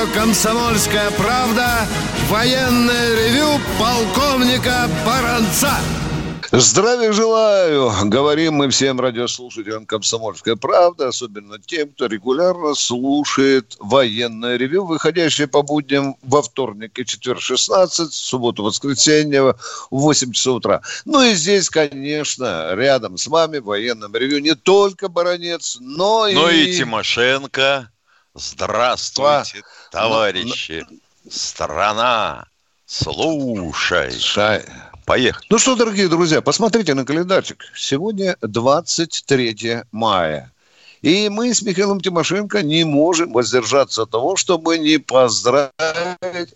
Радио «Комсомольская правда» военное ревю полковника Баранца. Здравия желаю! Говорим мы всем радиослушателям «Комсомольская правда», особенно тем, кто регулярно слушает военное ревю, выходящее по будням во вторник и четверг 16, в субботу, воскресенье в 8 часов утра. Ну и здесь, конечно, рядом с вами в военном ревю не только Баранец, но и... Но и Тимошенко. Здравствуйте, товарищи. Страна, слушай. Шай. Поехали. Ну что, дорогие друзья, посмотрите на календарчик. Сегодня 23 мая. И мы с Михаилом Тимошенко не можем воздержаться от того, чтобы не поздравить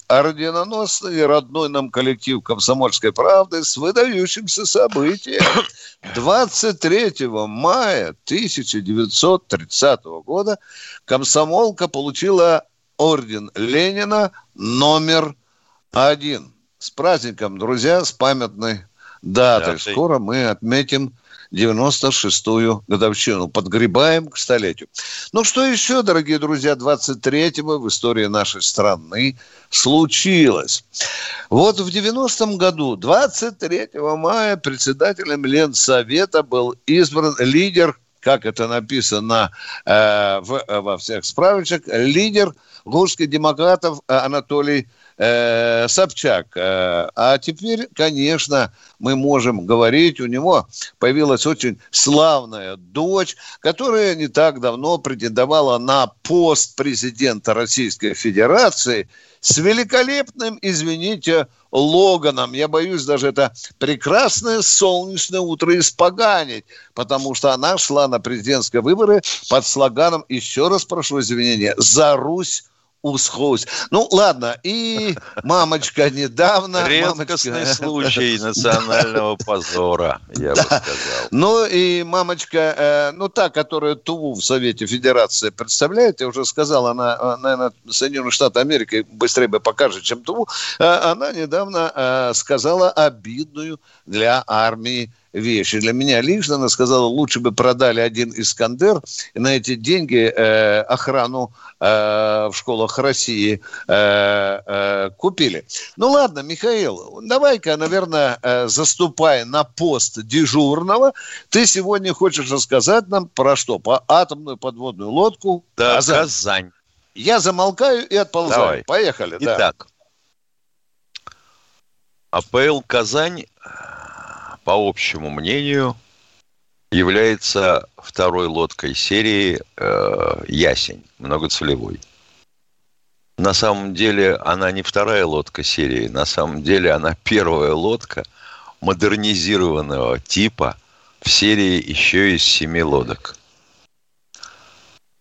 орденоносный и родной нам коллектив «Комсомольской правды» с выдающимся событием. 23 мая 1930 года комсомолка получила орден Ленина номер один. С праздником, друзья, с памятной датой. Скоро мы отметим 96-ю годовщину. Подгребаем к столетию. Ну, что еще, дорогие друзья, 23-го в истории нашей страны случилось? Вот в 90-м году, 23 мая, председателем Ленсовета был избран лидер, как это написано э, в, во всех справочках, лидер Лужских демократов Анатолий э, Собчак. Э, а теперь, конечно, мы можем говорить, у него появилась очень славная дочь, которая не так давно претендовала на пост президента Российской Федерации с великолепным, извините, Логаном. Я боюсь даже это прекрасное солнечное утро испоганить, потому что она шла на президентские выборы под слоганом, еще раз прошу извинения, «За Русь усхусь». Ну, ладно, и мамочка недавно... Редкостный мамочка- случай национального позора, я бы сказал. Ну и мамочка, э, ну та, которая ТУ в Совете Федерации представляет, я уже сказал, она, э, наверное, Соединенные Штаты Америки быстрее бы покажет, чем ТУ, э, она недавно сказала обидную для армии вещи. Для меня лично она сказала, лучше бы продали один Искандер и на эти деньги э, охрану э, в школах России э, э, купили. Ну ладно, Михаил, давай-ка, наверное, э, заступая на пост дежурного, ты сегодня хочешь рассказать нам про что? По атомную подводную лодку Да, «Казань». Казань. Я замолкаю и отползаю. Давай. Поехали. да. Итак, АПЛ Казань, по общему мнению, является второй лодкой серии э, «Ясень» многоцелевой. На самом деле она не вторая лодка серии, на самом деле она первая лодка модернизированного типа в серии еще из семи лодок.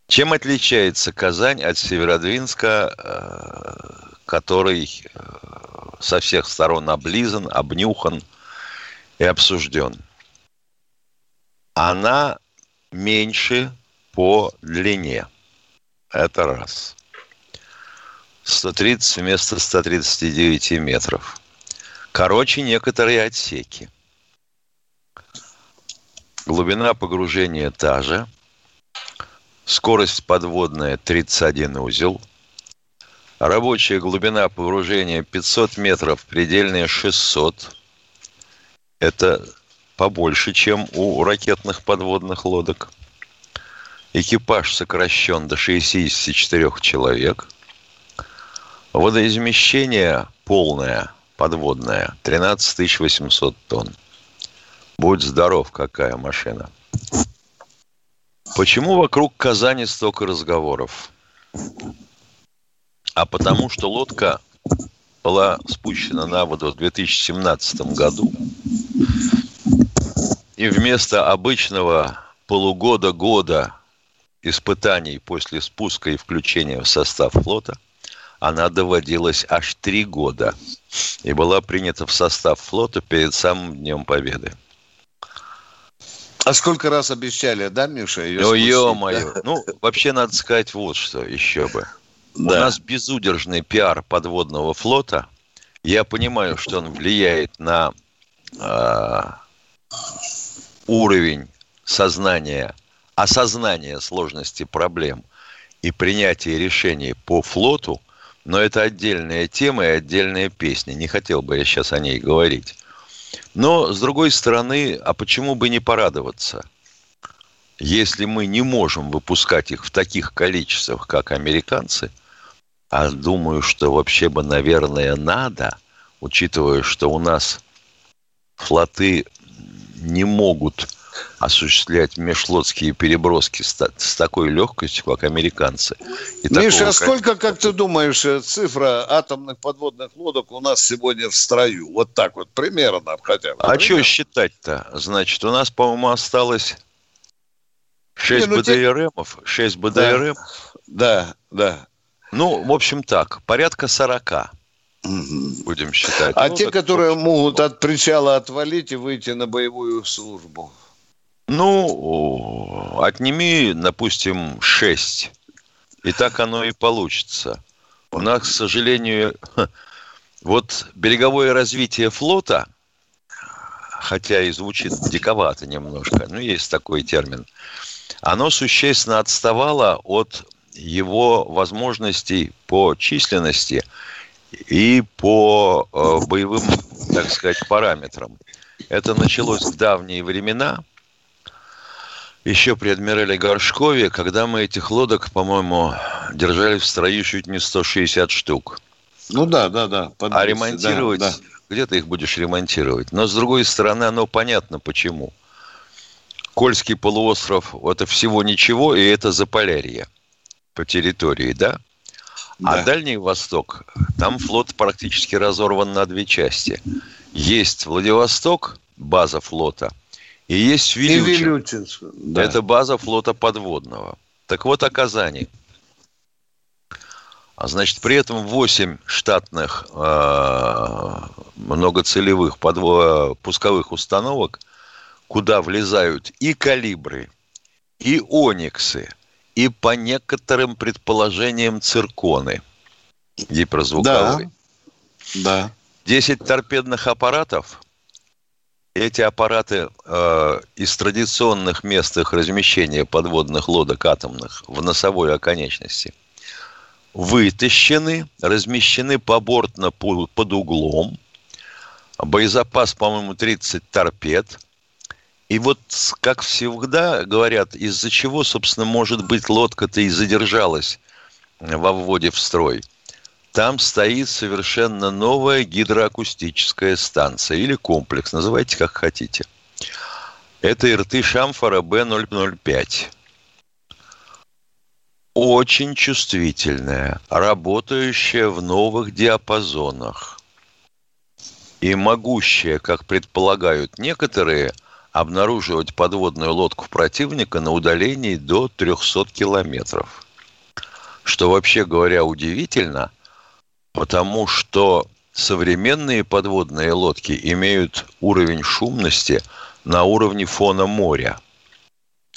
Чем отличается Казань от Северодвинска, э, который э, со всех сторон облизан, обнюхан и обсужден? Она меньше по длине. Это раз. 130 вместо 139 метров. Короче, некоторые отсеки. Глубина погружения та же. Скорость подводная 31 узел. Рабочая глубина погружения 500 метров, предельная 600. Это побольше, чем у ракетных подводных лодок. Экипаж сокращен до 64 человек. Водоизмещение полное, подводное, 13 800 тонн. Будь здоров, какая машина. Почему вокруг Казани столько разговоров? А потому что лодка была спущена на воду в 2017 году. И вместо обычного полугода-года испытаний после спуска и включения в состав флота, она доводилась аж три года и была принята в состав флота перед самым Днем Победы. А сколько раз обещали, да, Миша? Ее ну, ё-моё. Да? Ну, вообще, надо сказать вот что еще бы. Да. У нас безудержный пиар подводного флота. Я понимаю, что он влияет на уровень сознания, осознания сложности проблем и принятия решений по флоту, но это отдельная тема и отдельная песня. Не хотел бы я сейчас о ней говорить. Но, с другой стороны, а почему бы не порадоваться? Если мы не можем выпускать их в таких количествах, как американцы, а думаю, что вообще бы, наверное, надо, учитывая, что у нас флоты не могут осуществлять межфлотские переброски с, с такой легкостью, как американцы. И Миша, а сколько, как ты думаешь, э, цифра атомных подводных лодок у нас сегодня в строю? Вот так вот, примерно хотя бы. А что считать-то? Значит, у нас, по-моему, осталось 6 Не, ну, БДРМов, 6 БДРМ. Да, да. Ну, в общем так, порядка 40 будем считать. А ну, те, которые могут от причала отвалить и выйти на боевую службу? Ну, отними, допустим, 6. И так оно и получится. У нас, к сожалению, вот береговое развитие флота, хотя и звучит диковато немножко, ну, есть такой термин, оно существенно отставало от его возможностей по численности и по э, боевым, так сказать, параметрам. Это началось в давние времена – еще при адмирале Горшкове, когда мы этих лодок, по-моему, держали в строю чуть не 160 штук. Ну да, да, да. Подбился, а ремонтировать, да, да. где ты их будешь ремонтировать? Но с другой стороны, оно понятно почему. Кольский полуостров – это всего ничего, и это Заполярье по территории, да? А да. А Дальний Восток, там флот практически разорван на две части. Есть Владивосток, база флота – и есть Вилючинск. И да. Это база флота подводного. Так вот, оказание. А значит, при этом 8 штатных э, многоцелевых подво- пусковых установок, куда влезают и калибры, и ониксы, и по некоторым предположениям цирконы гиперзвуковые. Да. да. 10 торпедных аппаратов – эти аппараты э, из традиционных мест их размещения подводных лодок атомных в носовой оконечности вытащены, размещены побортно под углом. Боезапас, по-моему, 30 торпед. И вот, как всегда говорят, из-за чего, собственно, может быть, лодка-то и задержалась во вводе в строй – там стоит совершенно новая гидроакустическая станция или комплекс, называйте как хотите. Это РТ Шамфора Б005. Очень чувствительная, работающая в новых диапазонах и могущая, как предполагают некоторые, обнаруживать подводную лодку противника на удалении до 300 километров. Что вообще говоря удивительно – Потому что современные подводные лодки имеют уровень шумности на уровне фона моря.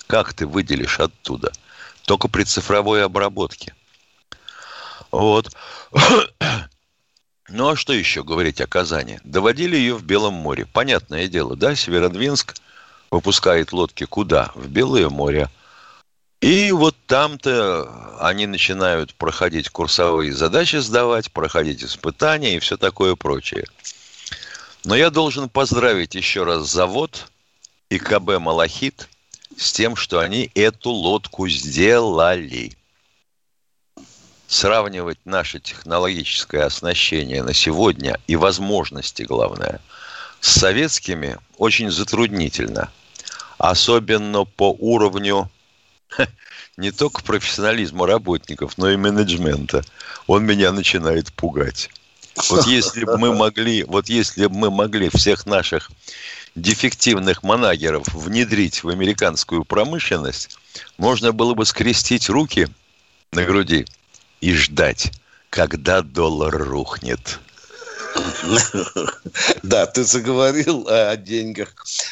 Как ты выделишь оттуда? Только при цифровой обработке. Вот. Ну а что еще говорить о Казани? Доводили ее в Белом море. Понятное дело, да? Северодвинск выпускает лодки куда? В Белое море. И вот там-то они начинают проходить курсовые задачи сдавать, проходить испытания и все такое прочее. Но я должен поздравить еще раз завод и КБ «Малахит» с тем, что они эту лодку сделали. Сравнивать наше технологическое оснащение на сегодня и возможности, главное, с советскими очень затруднительно. Особенно по уровню не только профессионализма работников, но и менеджмента. Он меня начинает пугать. Вот если бы мы могли, вот если бы мы могли всех наших дефективных манагеров внедрить в американскую промышленность, можно было бы скрестить руки на груди и ждать, когда доллар рухнет. Да, ты заговорил о деньгах,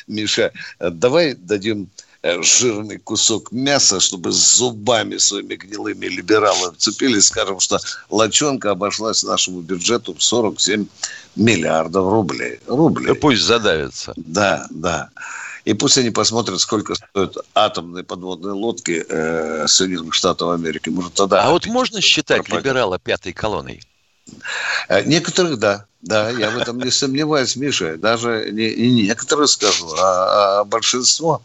Миша. Давай дадим э, жирный кусок мяса, чтобы с зубами своими гнилыми либералы вцепились, скажем, что лочонка обошлась нашему бюджету в 47 миллиардов рублей. рублей. Да пусть задавятся. Да, да. И пусть они посмотрят, сколько стоят атомные подводные лодки э, Соединенных Штатов Америки. Может, тогда... А вот можно считать пропадет. либерала пятой колонной? Э, некоторых, да. Да, я в этом не сомневаюсь, Миша. Даже не, не некоторые скажу, а, а большинство.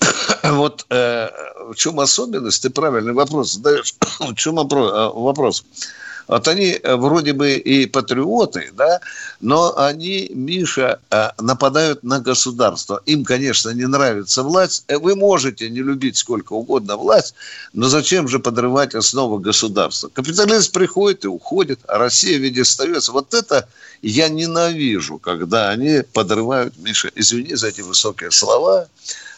Вот э, в чем особенность? Ты правильный вопрос задаешь. В чем вопрос? Вот они э, вроде бы и патриоты, да, но они, Миша, э, нападают на государство. Им, конечно, не нравится власть. Э, вы можете не любить сколько угодно власть, но зачем же подрывать основы государства? Капиталист приходит и уходит, а Россия в виде остается. Вот это я ненавижу, когда они подрывают, Миша, извини за эти высокие слова,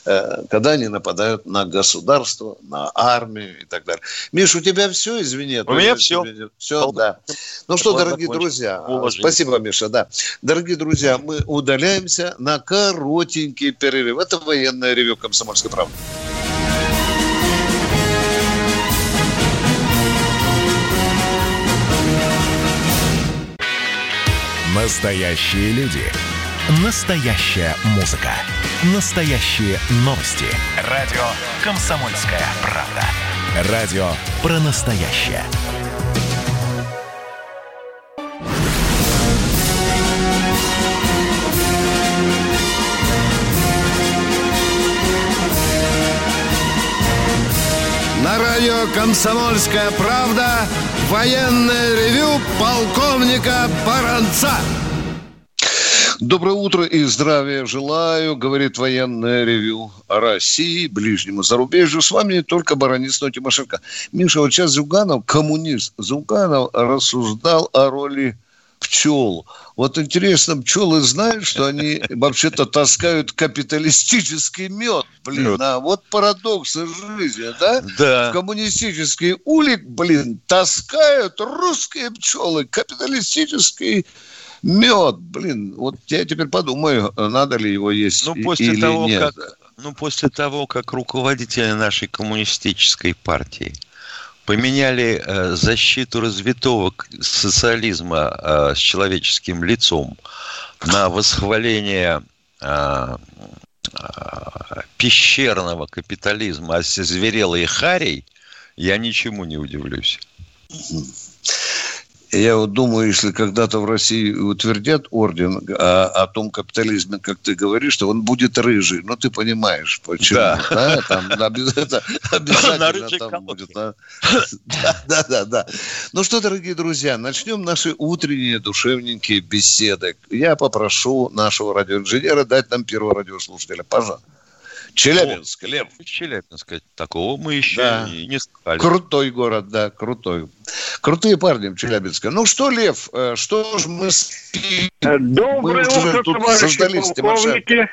когда они нападают на государство, на армию и так далее. Миш, у тебя все, извини. У меня все. Все, да. Ну что, дорогие друзья, Уважение. спасибо, Миша, да. Дорогие друзья, мы удаляемся на коротенький перерыв. Это военное ревю «Комсомольской правды». Настоящие люди. Настоящая музыка. Настоящие новости. Радио «Комсомольская правда». Радио про настоящее. На радио «Комсомольская правда» военное ревю полковника Баранца. Доброе утро и здравия желаю, говорит военное ревю о России, ближнему зарубежью. С вами только баронец Тимошенко. Миша, вот сейчас Зюганов, коммунист Зюганов, рассуждал о роли пчел. Вот интересно, пчелы знают, что они вообще-то таскают капиталистический мед. Блин, а вот парадоксы жизни, да? Да. В коммунистический улик, блин, таскают русские пчелы капиталистический Мед, блин, вот я теперь подумаю, надо ли его есть ну, после или того, нет. Как, ну, после того, как руководители нашей коммунистической партии поменяли э, защиту развитого социализма э, с человеческим лицом на восхваление э, пещерного капитализма, а зверелый харей, я ничему не удивлюсь. Я вот думаю, если когда-то в России утвердят орден о, о том капитализме, как ты говоришь, что он будет рыжий. Ну, ты понимаешь, почему. Да. да? Там обязательно, обязательно там будет. Да? да, да, да. Ну что, дорогие друзья, начнем наши утренние душевненькие беседы. Я попрошу нашего радиоинженера дать нам первого радиослушателя. Пожалуйста. Челябинск, Лев. Челябинск. Такого мы еще да. не, не сказали. Крутой город, да, крутой. Крутые парни в Челябинске. Ну что, Лев, э, что ж мы спим? Доброе мы утро, тут товарищи полковники.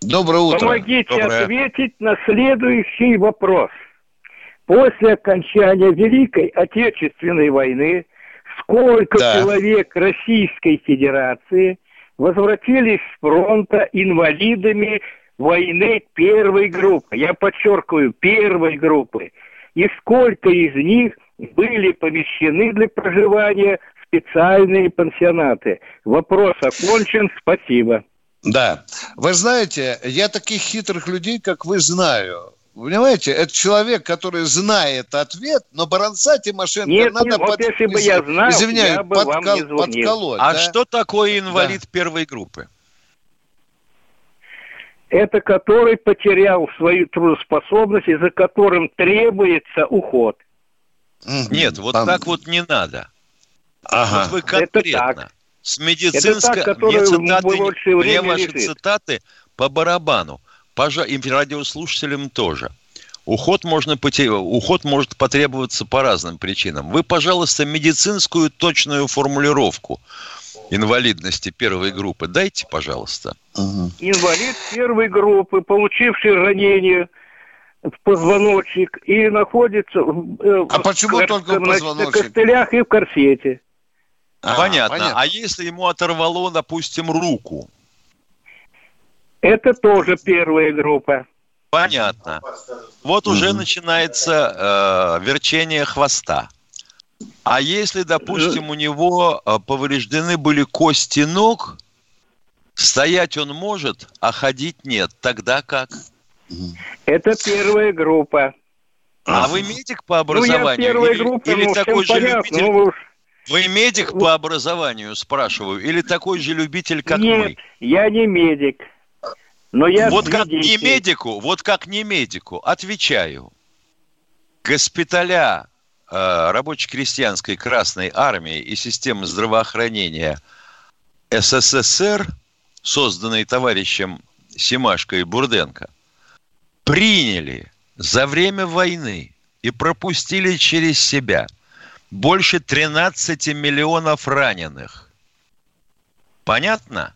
Доброе утро. Помогите Доброе. ответить на следующий вопрос. После окончания Великой Отечественной войны сколько да. человек Российской Федерации возвратились с фронта инвалидами войны первой группы, я подчеркиваю, первой группы, и сколько из них были помещены для проживания в специальные пансионаты. Вопрос окончен, спасибо. Да. Вы знаете, я таких хитрых людей, как вы, знаю. Понимаете, это человек, который знает ответ, но Баранца Тимошенко нет, надо нет, под... вот если бы я знал, Извиняюсь, я бы подкол... вам не подколоть. А да? что такое инвалид да. первой группы? Это который потерял свою трудоспособность, и за которым требуется уход. Нет, вот Там... так вот не надо. Ага. Вот вы конкретно. Это так. С медицинской... Это так, мне цитаты, мне ваши лежит. цитаты по барабану. Пожа... И радиослушателям тоже. Уход, можно поте... Уход может потребоваться по разным причинам. Вы, пожалуйста, медицинскую точную формулировку инвалидности первой группы дайте, пожалуйста. Угу. Инвалид первой группы, получивший ранение в позвоночник и находится в, э, а почему в, только в позвоночник? на костылях и в корсете. А, понятно. понятно. А если ему оторвало, допустим, руку? Это тоже первая группа. Понятно. Вот угу. уже начинается э, верчение хвоста. А если, допустим, у него э, повреждены были кости ног, стоять он может, а ходить нет, тогда как? Это первая группа. А вы медик по образованию? Ну, я или, или ну, такой же понятно, любитель? Ну, уж... Вы медик по образованию, спрашиваю, или такой же любитель, как Нет, мы? я не медик. Но я вот как не медику, вот как не медику, отвечаю. Госпиталя рабоче-крестьянской Красной Армии и системы здравоохранения СССР, созданные товарищем Симашко и Бурденко, приняли за время войны и пропустили через себя больше 13 миллионов раненых. Понятно?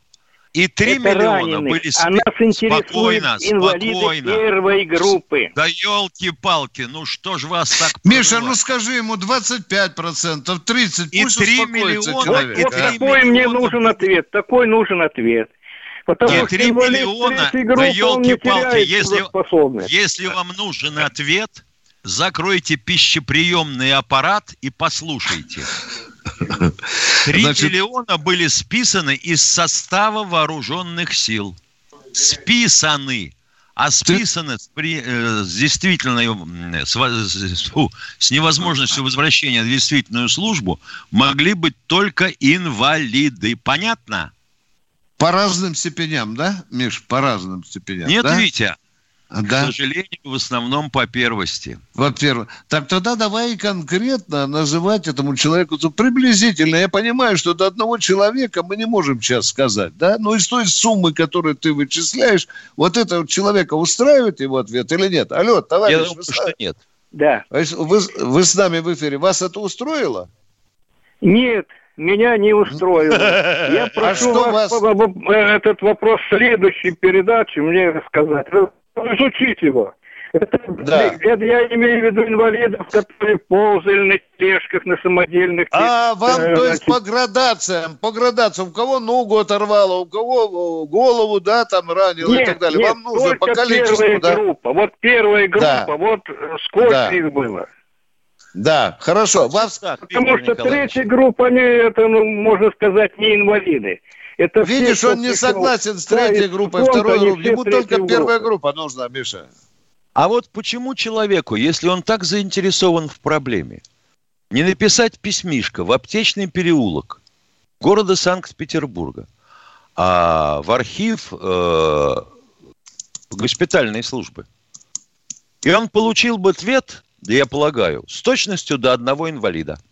И 3 Это миллиона раненых. были а нас спокойно, инвалиды спокойно. первой группы. Да елки-палки, ну что ж вас так... Миша, ну скажи ему 25%, 30%, и пусть 3 миллиона, человек. Вот, вот а? такой мне нужен ответ, такой нужен ответ. Потому Нет, 3 миллиона, да елки-палки, если, если вам нужен ответ, закройте пищеприемный аппарат и послушайте. Три Значит... миллиона были списаны из состава вооруженных сил. Списаны. А списаны с, при, э, с действительной, с, с, с невозможностью возвращения в действительную службу могли быть только инвалиды. Понятно? По разным степеням, да, Миш? По разным степеням. Нет, да? Витя, да? К сожалению, в основном по первости. Во-первых. Так тогда давай конкретно называть этому человеку приблизительно. Я понимаю, что до одного человека мы не можем сейчас сказать, да? Но из той суммы, которую ты вычисляешь, вот этого человека устраивает его ответ или нет? Алло, товарищ. Я думаю, что нет. Да. Вы, вы с нами в эфире. Вас это устроило? Нет, меня не устроило. Я а прошу а вас, вас этот вопрос в следующей передаче мне рассказать изучить его. Это, да. это я имею в виду инвалидов, которые ползали на тележках, на самодельных. А вам, э, то есть, значит... по градациям, по градациям, у кого ногу оторвало, у кого голову, да, там ранило нет, и так далее. Нет, вам нужно по количеству, первая да? группа. Вот первая группа, да. вот сколько да. их было. Да, хорошо. Вас... Так, Потому что третья группа, они, это, ну, можно сказать, не инвалиды. Это Видишь, все, он не согласен с третьей группой, второй группой. Ему только первая группа нужна, Миша. А вот почему человеку, если он так заинтересован в проблеме, не написать письмишко в аптечный переулок города Санкт-Петербурга, а в архив э, госпитальной службы. И он получил бы ответ, я полагаю, с точностью до одного инвалида –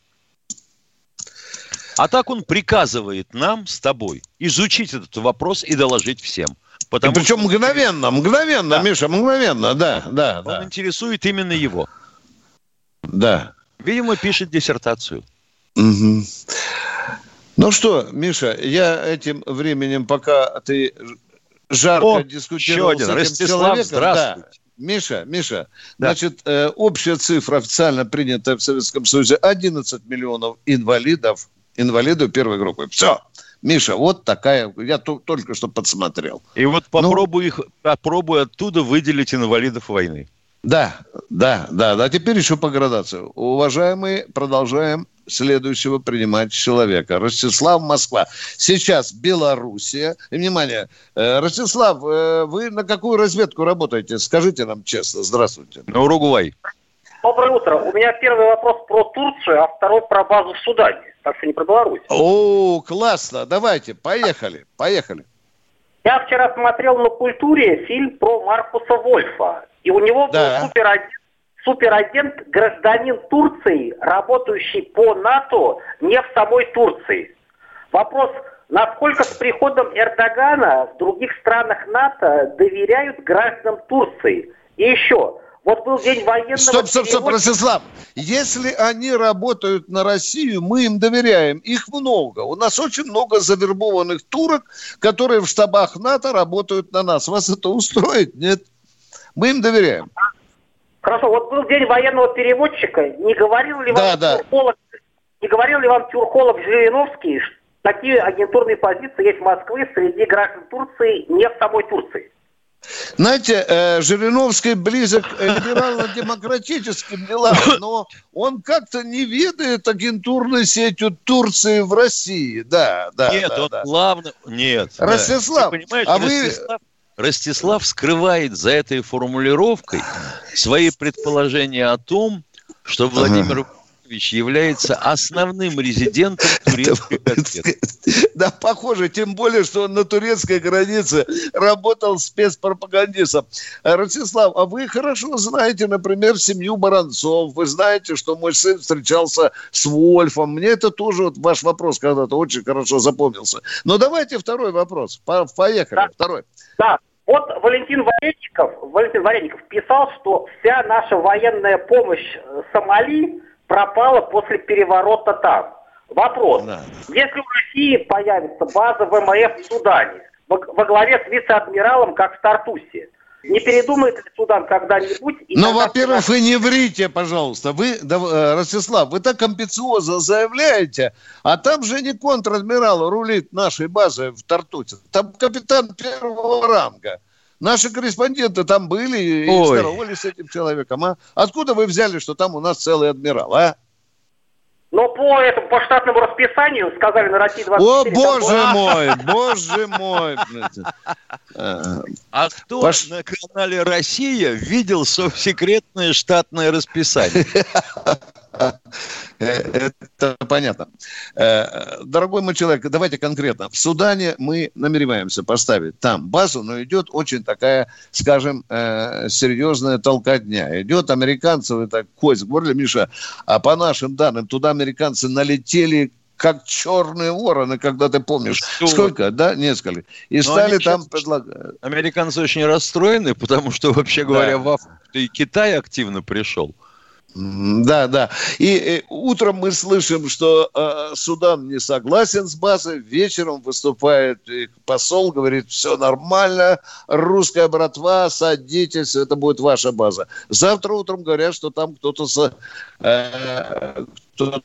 а так он приказывает нам с тобой изучить этот вопрос и доложить всем. Потому и причем что... мгновенно, мгновенно, да. Миша, мгновенно, да, да. Он да. интересует именно его. Да. Видимо, пишет диссертацию. Угу. Ну что, Миша, я этим временем, пока ты жарко О, дискутировал еще один. с этим Ростислав, человеком, здравствуйте. Да, Миша, Миша, да. значит, э, общая цифра официально принятая в Советском Союзе 11 миллионов инвалидов инвалиду первой группы. Все. Миша, вот такая, я только что подсмотрел. И вот попробуй ну, их, попробуй оттуда выделить инвалидов войны. Да, да, да, да. Теперь еще по градации. Уважаемые, продолжаем следующего принимать человека. Ростислав, Москва. Сейчас Белоруссия. И, внимание, э, Ростислав, э, вы на какую разведку работаете? Скажите нам честно. Здравствуйте. На Уругвай. Доброе утро. У меня первый вопрос про Турцию, а второй про базу в Судане. Так что не про Беларусь. О, классно. Давайте, поехали, поехали. Я вчера смотрел на культуре фильм про Маркуса Вольфа. И у него да. был суперагент, суперагент, гражданин Турции, работающий по НАТО не в самой Турции. Вопрос, насколько с приходом Эрдогана в других странах НАТО доверяют гражданам Турции? И еще, вот был день военного... Стоп, стоп, стоп, Ростислав. Если они работают на Россию, мы им доверяем. Их много. У нас очень много завербованных турок, которые в штабах НАТО работают на нас. Вас это устроит? Нет? Мы им доверяем. Хорошо, вот был день военного переводчика. Не говорил ли вам да, Тюрколог, не говорил ли вам Тюрколог Жириновский, что такие агентурные позиции есть в Москве среди граждан Турции, не в самой Турции? Знаете, э, Жириновский близок к либерально-демократическим делам, но он как-то не ведает агентурной сетью Турции в России. Да, да. Нет, да, он да. главный... Нет. Ростислав, да. а вы... Ростислав, Ростислав скрывает за этой формулировкой свои предположения о том, что Владимир ага Иванович является основным резидентом турецкой конфеты. Да, похоже, тем более, что он на турецкой границе работал спецпропагандистом. Ростислав, а вы хорошо знаете, например, семью Баранцов. Вы знаете, что мой сын встречался с Вольфом. Мне это тоже вот ваш вопрос когда-то очень хорошо запомнился. Но давайте второй вопрос. Поехали. Да. Второй. Да. Вот Валентин Вареников, Валентин Вареников писал, что вся наша военная помощь Сомали пропала после переворота там. Вопрос. Да. Если в России появится база ВМФ в Судане во, главе с вице-адмиралом, как в Тартусе, не передумает ли Судан когда-нибудь? Ну, во-первых, вы не врите, пожалуйста. Вы, да, э, Ростислав, вы так амбициозно заявляете, а там же не контр-адмирал рулит нашей базой в Тартусе. Там капитан первого ранга. Наши корреспонденты там были Ой. и здоровались с этим человеком. А откуда вы взяли, что там у нас целый адмирал, а? Но по этому, по штатному расписанию сказали на России 24. О, боже там... мой, боже мой. А кто Пош... на канале «Россия» видел секретное штатное расписание? Это понятно. Э, дорогой мой человек, давайте конкретно. В Судане мы намереваемся поставить там базу, но идет очень такая, скажем, э, серьезная толкотня. Идет американцев, это кость в горле, Миша, а по нашим данным, туда американцы налетели как черные вороны, когда ты помнишь. Что? Сколько, да? Несколько. И Но стали там предлагать. Американцы очень расстроены, потому что, вообще говоря, да. в Африку и Китай активно пришел. Да, да. И, и утром мы слышим, что э, Судан не согласен с базой. Вечером выступает посол, говорит, все нормально, русская братва, садитесь, это будет ваша база. Завтра утром говорят, что там кто-то со, э, кто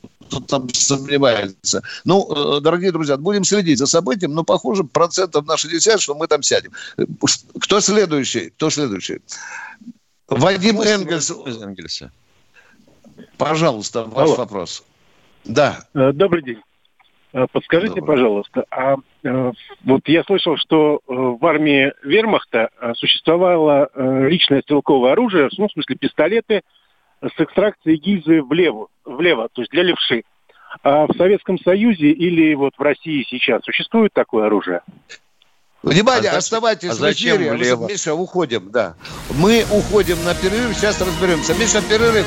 там сомневается. Ну, э, дорогие друзья, будем следить за событием, но, похоже, процентов на 60, что мы там сядем. Кто следующий? Кто следующий? Вадим Энгельс. Энгельса. Пожалуйста, ваш Алло. вопрос. Да. Э, добрый день. Э, подскажите, Добрый. пожалуйста, а э, вот я слышал, что в армии вермахта существовало личное стрелковое оружие, ну, в смысле пистолеты с экстракцией гильзы влево, влево, то есть для левши. А в Советском Союзе или вот в России сейчас существует такое оружие? Внимание, а оставайтесь а в эфире. Влево? Миша, уходим, да. Мы уходим на перерыв, сейчас разберемся. Миша, перерыв.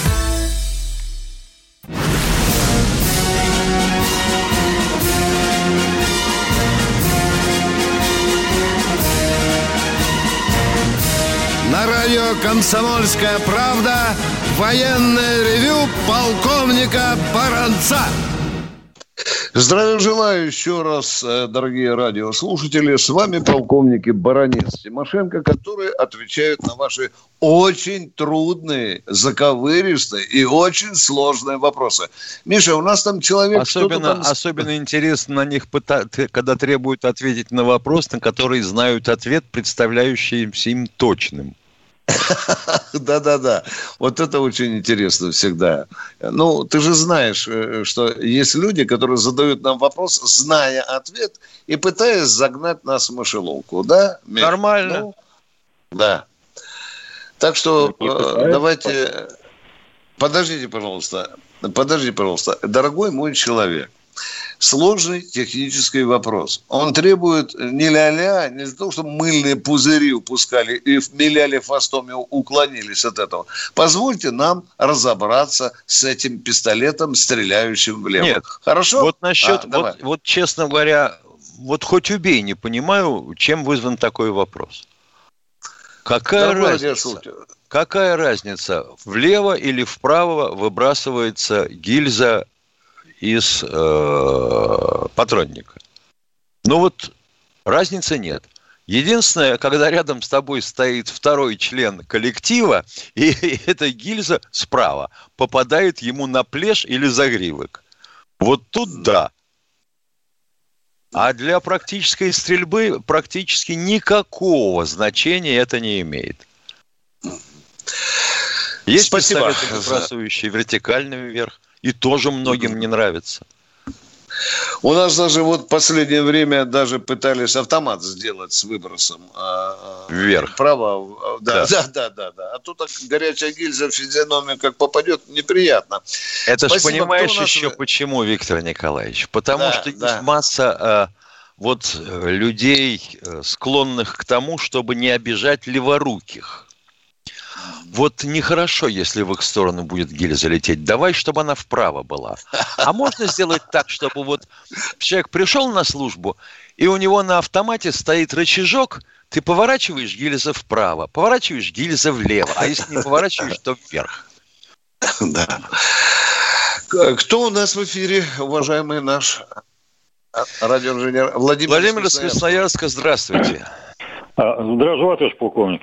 Радио «Комсомольская правда» военное ревю полковника Баранца. Здравия желаю еще раз, э, дорогие радиослушатели. С вами полковники Баранец Тимошенко, которые отвечают на ваши очень трудные, заковыристые и очень сложные вопросы. Миша, у нас там человек... Особенно, там... особенно интересно на них, когда требуют ответить на вопрос, на который знают ответ, представляющийся им точным. Да-да-да. Вот это очень интересно всегда. Ну, ты же знаешь, э, что есть люди, которые задают нам вопрос, зная ответ, и пытаясь загнать нас в мышеловку, да? Нормально. Ну, да. Так что э, давайте... Подождите, пожалуйста. Подождите, пожалуйста. Дорогой мой человек, сложный технический вопрос. Он требует не ля-ля, не для того, чтобы мыльные пузыри упускали и миляли фастом и уклонились от этого. Позвольте нам разобраться с этим пистолетом, стреляющим влево. Нет, хорошо? Вот насчет, а, вот, вот честно говоря, вот хоть убей, не понимаю, чем вызван такой вопрос. Какая давай, разница? Какая разница, влево или вправо выбрасывается гильза из э, патронника. Ну вот разницы нет. Единственное, когда рядом с тобой стоит второй член коллектива, и, эта гильза справа попадает ему на плешь или загривок. Вот тут да. А для практической стрельбы практически никакого значения это не имеет. Есть Спасибо. пистолеты, выбрасывающие вертикальный вверх и тоже многим не нравится. У нас даже вот в последнее время даже пытались автомат сделать с выбросом а, а, вверх. Право. Да, да, да, да, да. А тут так горячая гильза в физиономию как попадет, неприятно. Это же понимаешь нас... еще почему, Виктор Николаевич? Потому да, что да. есть масса э, вот э, людей, э, склонных к тому, чтобы не обижать леворуких. Вот нехорошо, если в их сторону будет гильза лететь. Давай, чтобы она вправо была. А можно сделать так, чтобы вот человек пришел на службу, и у него на автомате стоит рычажок, ты поворачиваешь гильза вправо, поворачиваешь гильза влево, а если не поворачиваешь, то вверх. Да. Кто у нас в эфире, уважаемый наш радиоинженер Владимир Владимир из Красноярска, здравствуйте. А, здравствуйте, товарищ полковник.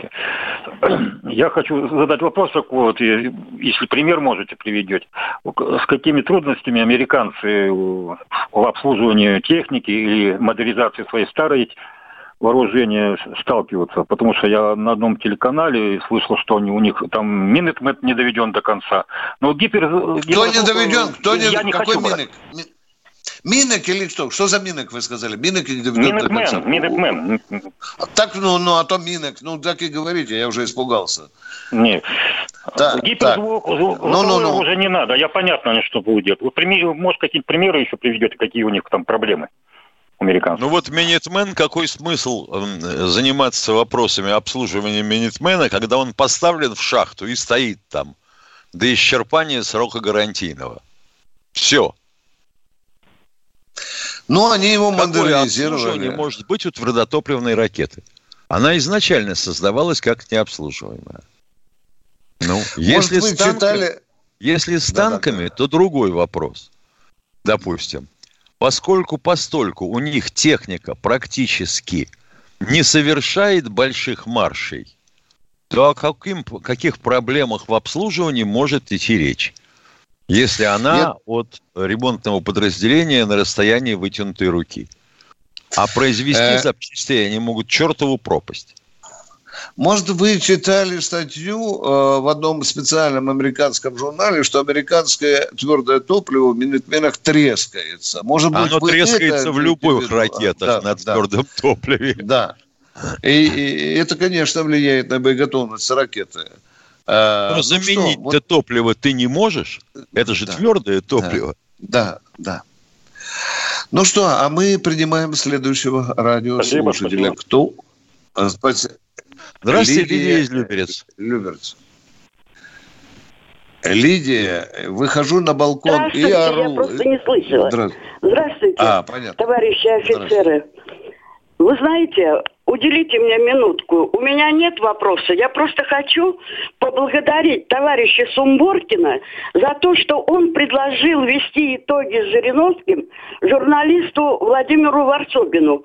Я хочу задать вопрос такой вот, если пример можете приведете. С какими трудностями американцы в обслуживании техники или модернизации своей старой вооружения сталкиваются, потому что я на одном телеканале слышал, что они, у них там Минетмет не доведен до конца. Но гипер... Кто не доведен? Кто не... Я не Какой хочу Минет? Минок или что? Что за Минок вы сказали? Минок или Минокмен, Минокмен. Так, ну, ну, а то Минок. Ну, так и говорите, я уже испугался. Нет. Да, Гиперзвук ну, ну, ну. уже не надо. Я понятно, что будет. Вы, может, какие-то примеры еще приведете, какие у них там проблемы? американцев. Ну вот Минитмен, какой смысл заниматься вопросами обслуживания Минитмена, когда он поставлен в шахту и стоит там до исчерпания срока гарантийного? Все. Ну, они его модернизировали. не может быть у твердотопливной ракеты. Она изначально создавалась как необслуживаемая. Ну, если, с танками, читали... если с танками, да, да, да. то другой вопрос. Допустим, поскольку постольку у них техника практически не совершает больших маршей, то о каким, каких проблемах в обслуживании может идти речь? Если она Нет. от ремонтного подразделения на расстоянии вытянутой руки. А произвести э... запчастей они могут чертову пропасть. Может, вы читали статью э, в одном специальном американском журнале, что американское твердое топливо в Минитменах трескается. Может быть, Оно трескается в любых ракетах да, на твердом да. топливе. Да. И, и это, конечно, влияет на боеготовность ракеты. А, Но ну, заменить вот... топливо ты не можешь. Это же да, твердое топливо. Да, да. Ну что, а мы принимаем следующего радиослушателя. Кто? А, спасибо. Здравствуйте, Лидия, Лидия из Люберец. Люберец. Лидия, выхожу на балкон и ору. я просто не слышала. Здравствуйте, Здравствуйте а, понятно. товарищи офицеры. Вы знаете, уделите мне минутку. У меня нет вопроса. Я просто хочу поблагодарить товарища Сумборкина за то, что он предложил вести итоги с Жириновским журналисту Владимиру Варсобину.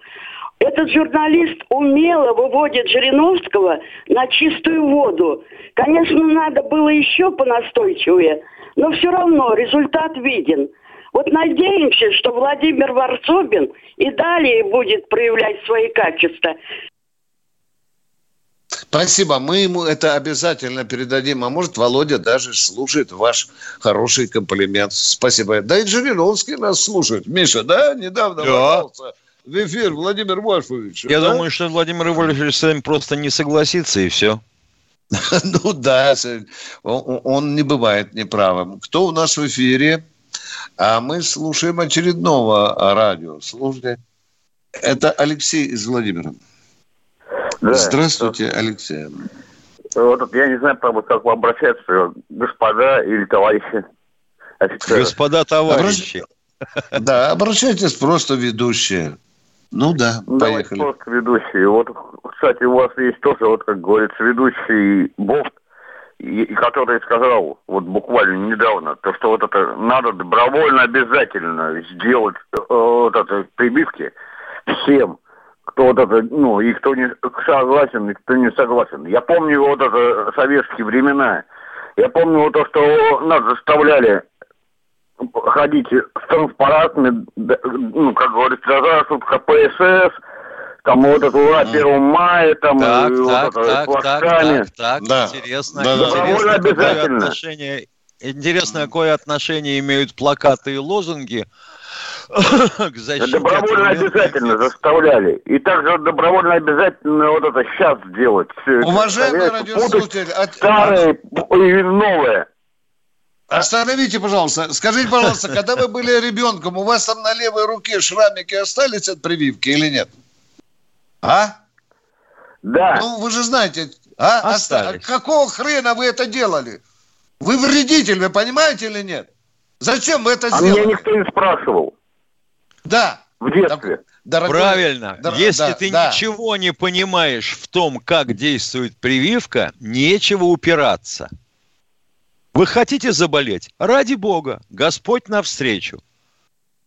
Этот журналист умело выводит Жириновского на чистую воду. Конечно, надо было еще понастойчивее, но все равно результат виден – вот надеемся, что Владимир Варсобин и далее будет проявлять свои качества. Спасибо. Мы ему это обязательно передадим. А может, Володя даже слушает ваш хороший комплимент. Спасибо. Да и Жириновский нас слушает. Миша, да? Недавно да. в эфир Владимир Вольфович. Я да? думаю, что Владимир Вольфович с вами просто не согласится, и все. Ну да, он не бывает неправым. Кто у нас в эфире? А мы слушаем очередного радио. Слушайте. Это Алексей из Владимира. Да. Здравствуйте, Алексей. Вот, я не знаю, правда, как вам обращаться, господа или товарищи офицеры. Господа товарищи. Да, обращайтесь просто ведущие. Ну да, поехали. Давайте просто ведущие. Вот, кстати, у вас есть тоже, вот как говорится, ведущий Бофт, и, и который сказал вот буквально недавно, то, что вот это надо добровольно обязательно сделать э, вот это прибивки всем, кто вот это, ну, и кто не согласен, и кто не согласен. Я помню вот это советские времена. Я помню вот то, что нас заставляли ходить с транспарантами, ну, как говорится, за КПСС, там вот это ура 1 мая, там так, и так, вот это, так, флажками. Так, так, так, да. интересно. Да, да, интересно, обязательно. Отношение, интересно, какое отношение имеют плакаты и лозунги к защите. Добровольно обязательно заставляли. И также добровольно обязательно вот это сейчас делать. Уважаемый радиослушатель, от... старое и новое. Остановите, пожалуйста. Скажите, пожалуйста, когда вы были ребенком, у вас там на левой руке шрамики остались от прививки или нет? А? Да. Ну, вы же знаете, а? Остались. Какого хрена вы это делали? Вы вредитель, вы понимаете или нет? Зачем вы это а сделали? А меня никто не спрашивал. Да. В детстве. Дорогой, Правильно. Дор- Если да, ты да. ничего не понимаешь в том, как действует прививка, нечего упираться. Вы хотите заболеть? Ради Бога. Господь навстречу.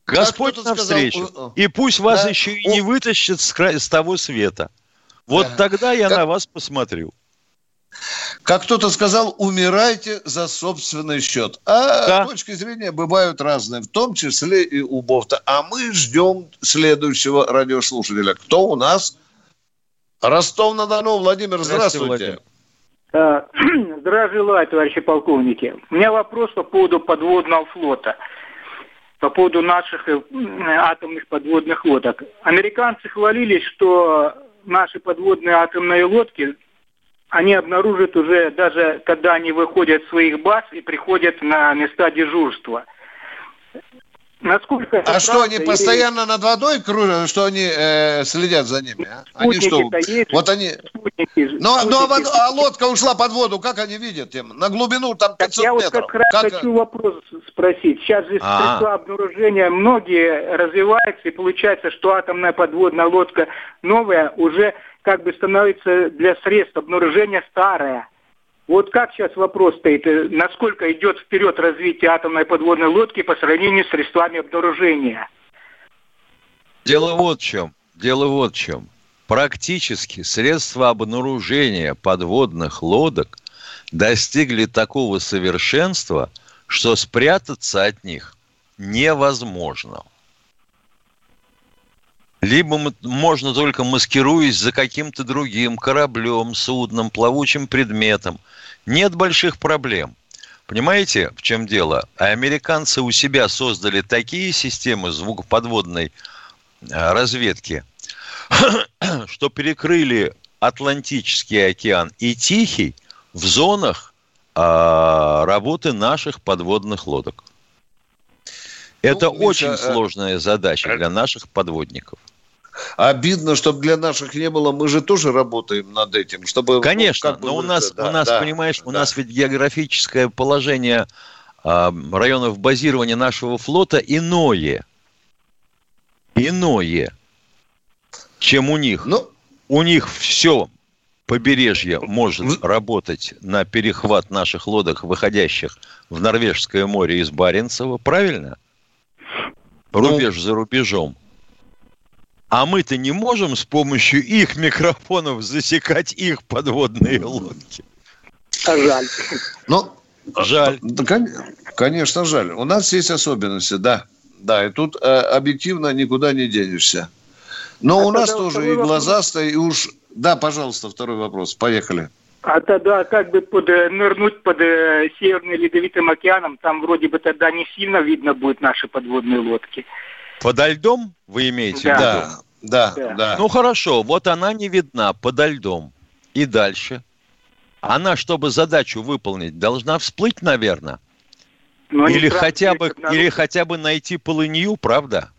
Господь навстречу. Сказал, и пусть вас да? еще и не вытащит с, кра... с того света. Вот да. тогда я как... на вас посмотрю. Как кто-то сказал, умирайте за собственный счет. А да. точки зрения бывают разные, в том числе и у Бофта. А мы ждем следующего радиослушателя. Кто у нас? Ростов-на-Дону. Владимир, здравствуйте. здравствуйте. Здравия желаю, товарищи полковники. У меня вопрос по поводу подводного флота. По поводу наших э, атомных подводных лодок. Американцы хвалились, что наши подводные атомные лодки они обнаружат уже, даже когда они выходят с своих баз и приходят на места дежурства. Насколько а что, они или... постоянно над водой кружат, что они э, следят за ними? А? Они что? Есть, вот они... Спутники, но, спутники. но а, а лодка ушла под воду, как они видят им? На глубину там 500 так я метров. Я вот как раз как... хочу вопрос спросить. Сейчас же а средства обнаружения многие развиваются, и получается, что атомная подводная лодка новая уже как бы становится для средств обнаружения старая. Вот как сейчас вопрос стоит, э, насколько идет вперед развитие атомной подводной лодки по сравнению с средствами обнаружения? Дело вот в чем. Дело вот в чем. Практически средства обнаружения подводных лодок достигли такого совершенства, что спрятаться от них невозможно либо можно только маскируясь за каким-то другим кораблем, судном, плавучим предметом. Нет больших проблем. Понимаете, в чем дело? А американцы у себя создали такие системы звукоподводной а, разведки, что перекрыли Атлантический океан и Тихий в зонах а, работы наших подводных лодок. Это ну, очень Миша, сложная задача для наших подводников. Обидно, чтобы для наших не было. Мы же тоже работаем над этим, чтобы. Ну, Конечно, ну, как бы, но у нас, да, у нас, да, понимаешь, да. у нас ведь географическое положение э, районов базирования нашего флота иное, иное, чем у них. Ну, у них все побережье может работать на перехват наших лодок, выходящих в Норвежское море из Баренцева, правильно? Рубеж ну, за рубежом. А мы-то не можем с помощью их микрофонов засекать их подводные лодки. А жаль. Ну, жаль. конечно, жаль. У нас есть особенности, да. Да, и тут э, объективно никуда не денешься. Но а у нас тоже и глазастые, и уж... Да, пожалуйста, второй вопрос. Поехали. А тогда как бы под, э, нырнуть под э, Северным Ледовитым океаном, там вроде бы тогда не сильно видно будет наши подводные лодки. Подо льдом вы имеете да. в виду? Да, да, да. Ну хорошо, вот она не видна подо льдом. И дальше. Она, чтобы задачу выполнить, должна всплыть, наверное. Но или хотя бы, или хотя бы найти полынью, правда?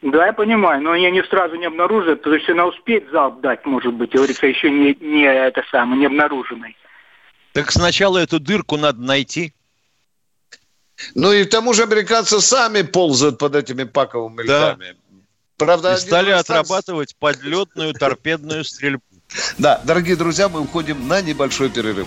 Да, я понимаю, но они не сразу не обнаружат, то есть она успеет залп дать, может быть, говорится, еще не, не это самое, не обнаруженный. Так сначала эту дырку надо найти. Ну и к тому же американцы сами ползают под этими паковыми льдами. Да. Правда, и стали отрабатывать подлетную торпедную стрельбу. Да, дорогие друзья, мы уходим на небольшой перерыв.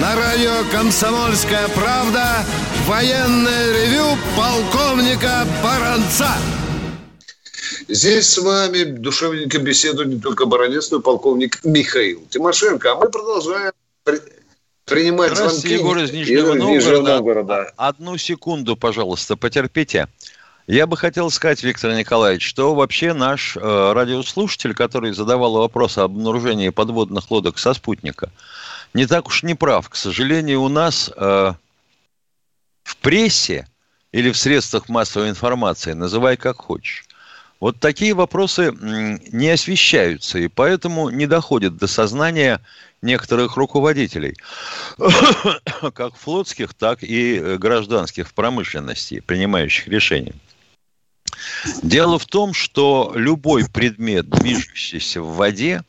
На радио «Комсомольская правда» военное ревю полковника Баранца. Здесь с вами душевненько беседует не только баронец, но и полковник Михаил Тимошенко. А мы продолжаем принимать Здравствуйте, звонки. Егор из Нижнего, из Новгорода. Новгорода. Одну секунду, пожалуйста, потерпите. Я бы хотел сказать, Виктор Николаевич, что вообще наш э, радиослушатель, который задавал вопрос об обнаружении подводных лодок со спутника, не так уж не прав. К сожалению, у нас э, в прессе или в средствах массовой информации, называй как хочешь, вот такие вопросы не освещаются, и поэтому не доходят до сознания некоторых руководителей, как флотских, так и э, гражданских в промышленности, принимающих решения. Дело в том, что любой предмет, движущийся в воде,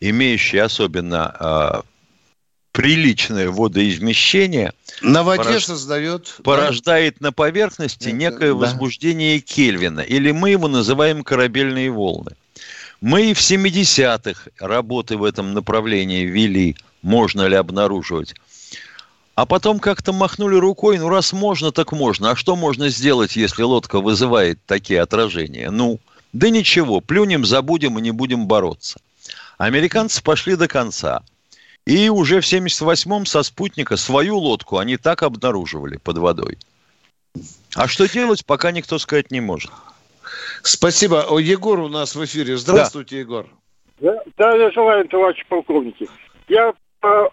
имеющий особенно э, приличное водоизмещение, на воде порож... создает, порождает да? на поверхности некое да. возбуждение Кельвина, или мы его называем корабельные волны. Мы и в 70-х работы в этом направлении вели, можно ли обнаруживать. А потом как-то махнули рукой, ну раз можно, так можно. А что можно сделать, если лодка вызывает такие отражения? Ну, да ничего, плюнем, забудем и не будем бороться. Американцы пошли до конца. И уже в 78-м со спутника свою лодку они так обнаруживали под водой. А что делать, пока никто сказать не может. Спасибо. О, Егор у нас в эфире. Здравствуйте, да. Егор. Да, да, я желаю, товарищи полковники. Я по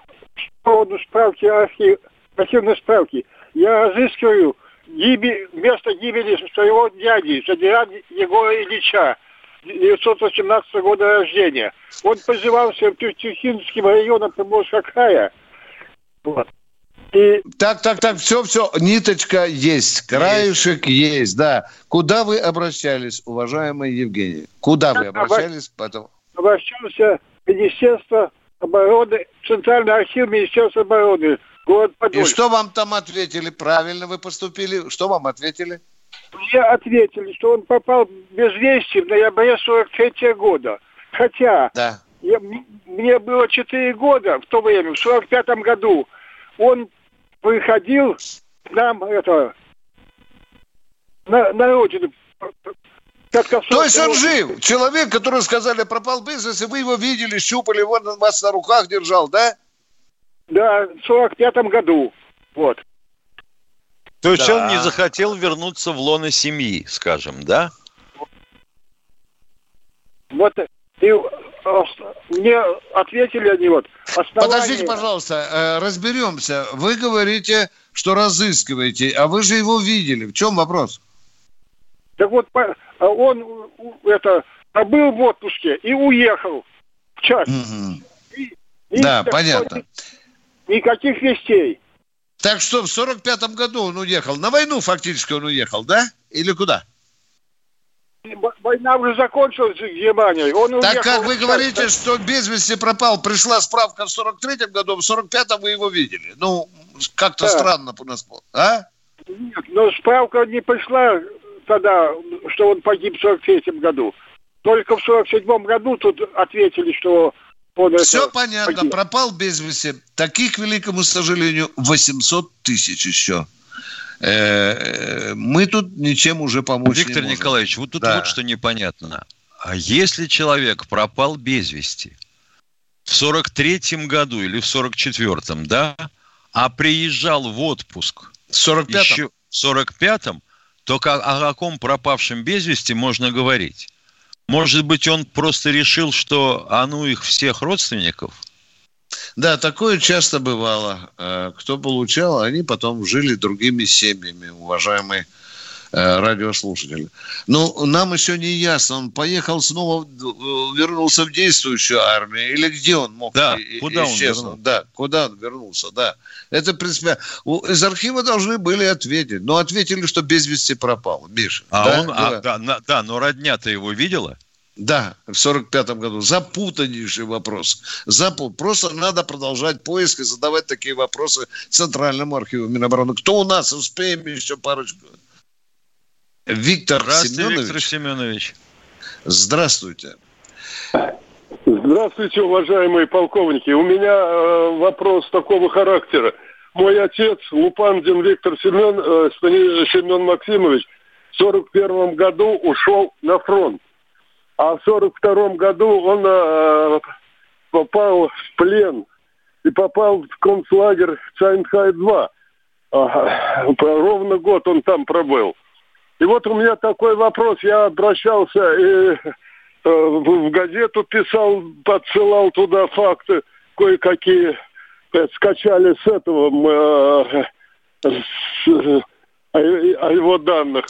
поводу справки, архив, архивной справки, я разыскиваю гибель, место гибели своего дяди, Жадиран Егора Ильича, 1918 года рождения. Он позывался в Тюхинским районом Приморского края. Вот. И... Так, так, так, все, все, ниточка есть, краешек есть. есть, да. Куда вы обращались, уважаемый Евгений? Куда вы обращались? Потом? Обращался в Министерство обороны, Центральный архив Министерства обороны, город Подольск. И что вам там ответили? Правильно вы поступили? Что вам ответили? Мне ответили, что он попал без вести в ноябре 43 года. Хотя да. я, мне было 4 года в то время, в 45 году. Он приходил к нам это, на, на родину. То есть он жив. Человек, который сказали, пропал без вести, вы его видели, щупали, он вас на руках держал, да? Да, в 45 году. Вот. То есть да. он не захотел вернуться в лоно семьи, скажем, да? Вот и мне ответили они вот. Основание... Подождите, пожалуйста, э, разберемся. Вы говорите, что разыскиваете, а вы же его видели. В чем вопрос? Так вот, а он это был в отпуске и уехал в час. Угу. И, и да, понятно. Никаких вестей. Так что в сорок пятом году он уехал. На войну фактически он уехал, да? Или куда? Война уже закончилась в Германии. Он так как вы говорите, что без вести пропал, пришла справка в 43-м году, в 45-м вы его видели. Ну, как-то да. странно у нас было. А? Нет, но справка не пришла тогда, что он погиб в 43-м году. Только в 47-м году тут ответили, что Все понятно, погиб. пропал без вести. Таких, к великому сожалению, 800 тысяч еще. Э, мы тут ничем уже помочь Виктор не можем. Николаевич, вот тут да. вот что непонятно. А если человек пропал без вести в 43-м году или в 44-м, да, а приезжал в отпуск в 45-м, еще в 45-м то о каком пропавшем без вести можно говорить? Может быть, он просто решил, что а ну их всех родственников? Да, такое часто бывало. Э, кто получал, они потом жили другими семьями, уважаемые Э, радиослушателя. Но нам еще не ясно, он поехал снова, э, вернулся в действующую армию, или где он мог да, куда он вернулся? Да, куда он вернулся, да. Это, в принципе, из архива должны были ответить. Но ответили, что без вести пропал, Миша. А да? он, а, да, да, да, но родня-то его видела? Да, в сорок пятом году. Запутаннейший вопрос. Запут. Просто надо продолжать поиск и задавать такие вопросы Центральному архиву Минобороны. Кто у нас? Успеем еще парочку. Виктор Здравствуйте, Семенович. Виктор Семенович. Здравствуйте. Здравствуйте, уважаемые полковники. У меня э, вопрос такого характера. Мой отец, Лупандин Виктор Семен, э, Семен Максимович, в 41 году ушел на фронт. А в 42 году он э, попал в плен и попал в концлагерь Цайнхай-2. Э, ровно год он там пробыл. И вот у меня такой вопрос. Я обращался и э, в газету писал, подсылал туда факты кое-какие. Э, скачали с этого э, с, о, о его данных.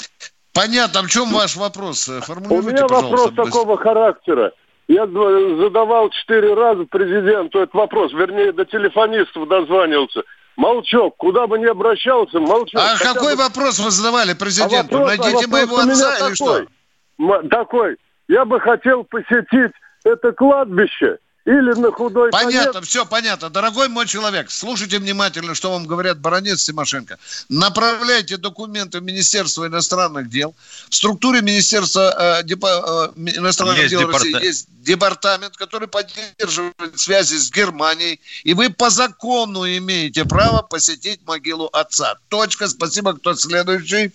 Понятно. В чем ваш вопрос? Формулируйте, У меня вопрос быстро. такого характера. Я задавал четыре раза президенту этот вопрос, вернее, до телефонистов дозванивался. Молчок, куда бы ни обращался, молчок. А Хотя какой бы... вопрос вы задавали президенту? А вопрос, Найдите а моего отца или такой, что? Такой. Я бы хотел посетить это кладбище или на худой Понятно, конец... все понятно. Дорогой мой человек, слушайте внимательно, что вам говорят баронец Тимошенко. Направляйте документы в Министерство иностранных дел. В структуре Министерства э, депо, э, иностранных есть дел департамент. России есть департамент, который поддерживает связи с Германией. И вы по закону имеете право посетить могилу отца. Точка. Спасибо. Кто следующий?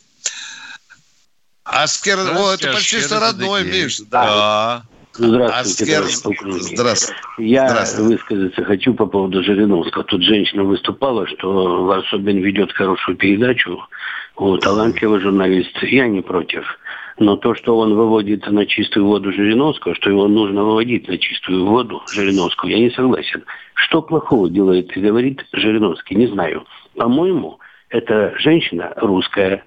Аскер, о, это почти что родной, Миш. Да. да. Здравствуйте, Аскер... Здравствуйте. Я Здравствуйте. высказаться хочу по поводу Жириновского. Тут женщина выступала, что Варсобин ведет хорошую передачу, вот, талантливый журналист. Я не против. Но то, что он выводит на чистую воду Жириновского, что его нужно выводить на чистую воду Жириновского, я не согласен. Что плохого делает и говорит Жириновский, не знаю. По-моему, это женщина русская,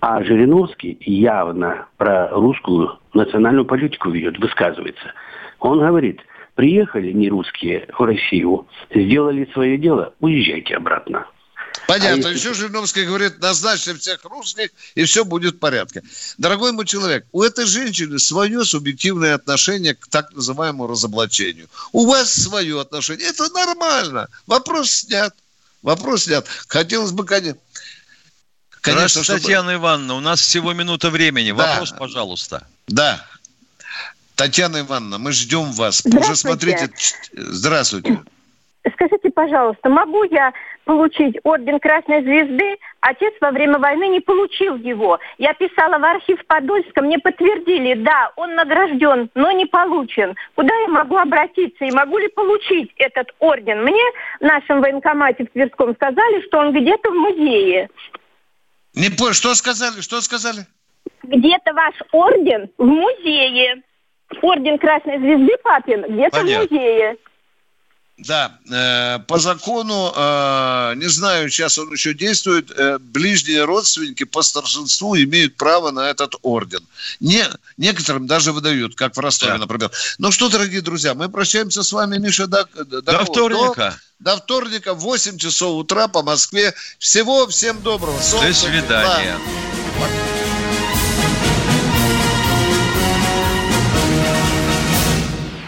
а Жириновский явно про русскую национальную политику ведет, высказывается. Он говорит, приехали не русские в Россию, сделали свое дело, уезжайте обратно. Понятно. А если... Еще Жириновский говорит, назначьте всех русских, и все будет в порядке. Дорогой мой человек, у этой женщины свое субъективное отношение к так называемому разоблачению. У вас свое отношение. Это нормально. Вопрос снят. Вопрос снят. Хотелось бы, конечно... Конечно, чтобы... Татьяна Ивановна, у нас всего минута времени. Да. Вопрос, пожалуйста. Да. Татьяна Ивановна, мы ждем вас. Уже смотрите. Здравствуйте. Скажите, пожалуйста, могу я получить орден Красной Звезды? Отец во время войны не получил его. Я писала в архив Подольска, мне подтвердили, да, он награжден, но не получен. Куда я могу обратиться и могу ли получить этот орден? Мне в нашем военкомате в Тверском сказали, что он где-то в музее. Не понял, что сказали, что сказали? Где-то ваш орден в музее. Орден Красной Звезды папин где-то в музее. Да, э, по закону, э, не знаю, сейчас он еще действует, э, ближние родственники по старшинству имеют право на этот орден. Не, некоторым даже выдают, как в Ростове, да. например. Ну что, дорогие друзья, мы прощаемся с вами, Миша, до, до, до вторника. До, до вторника в 8 часов утра по Москве. Всего всем доброго. Солнца, до свидания. Тепла.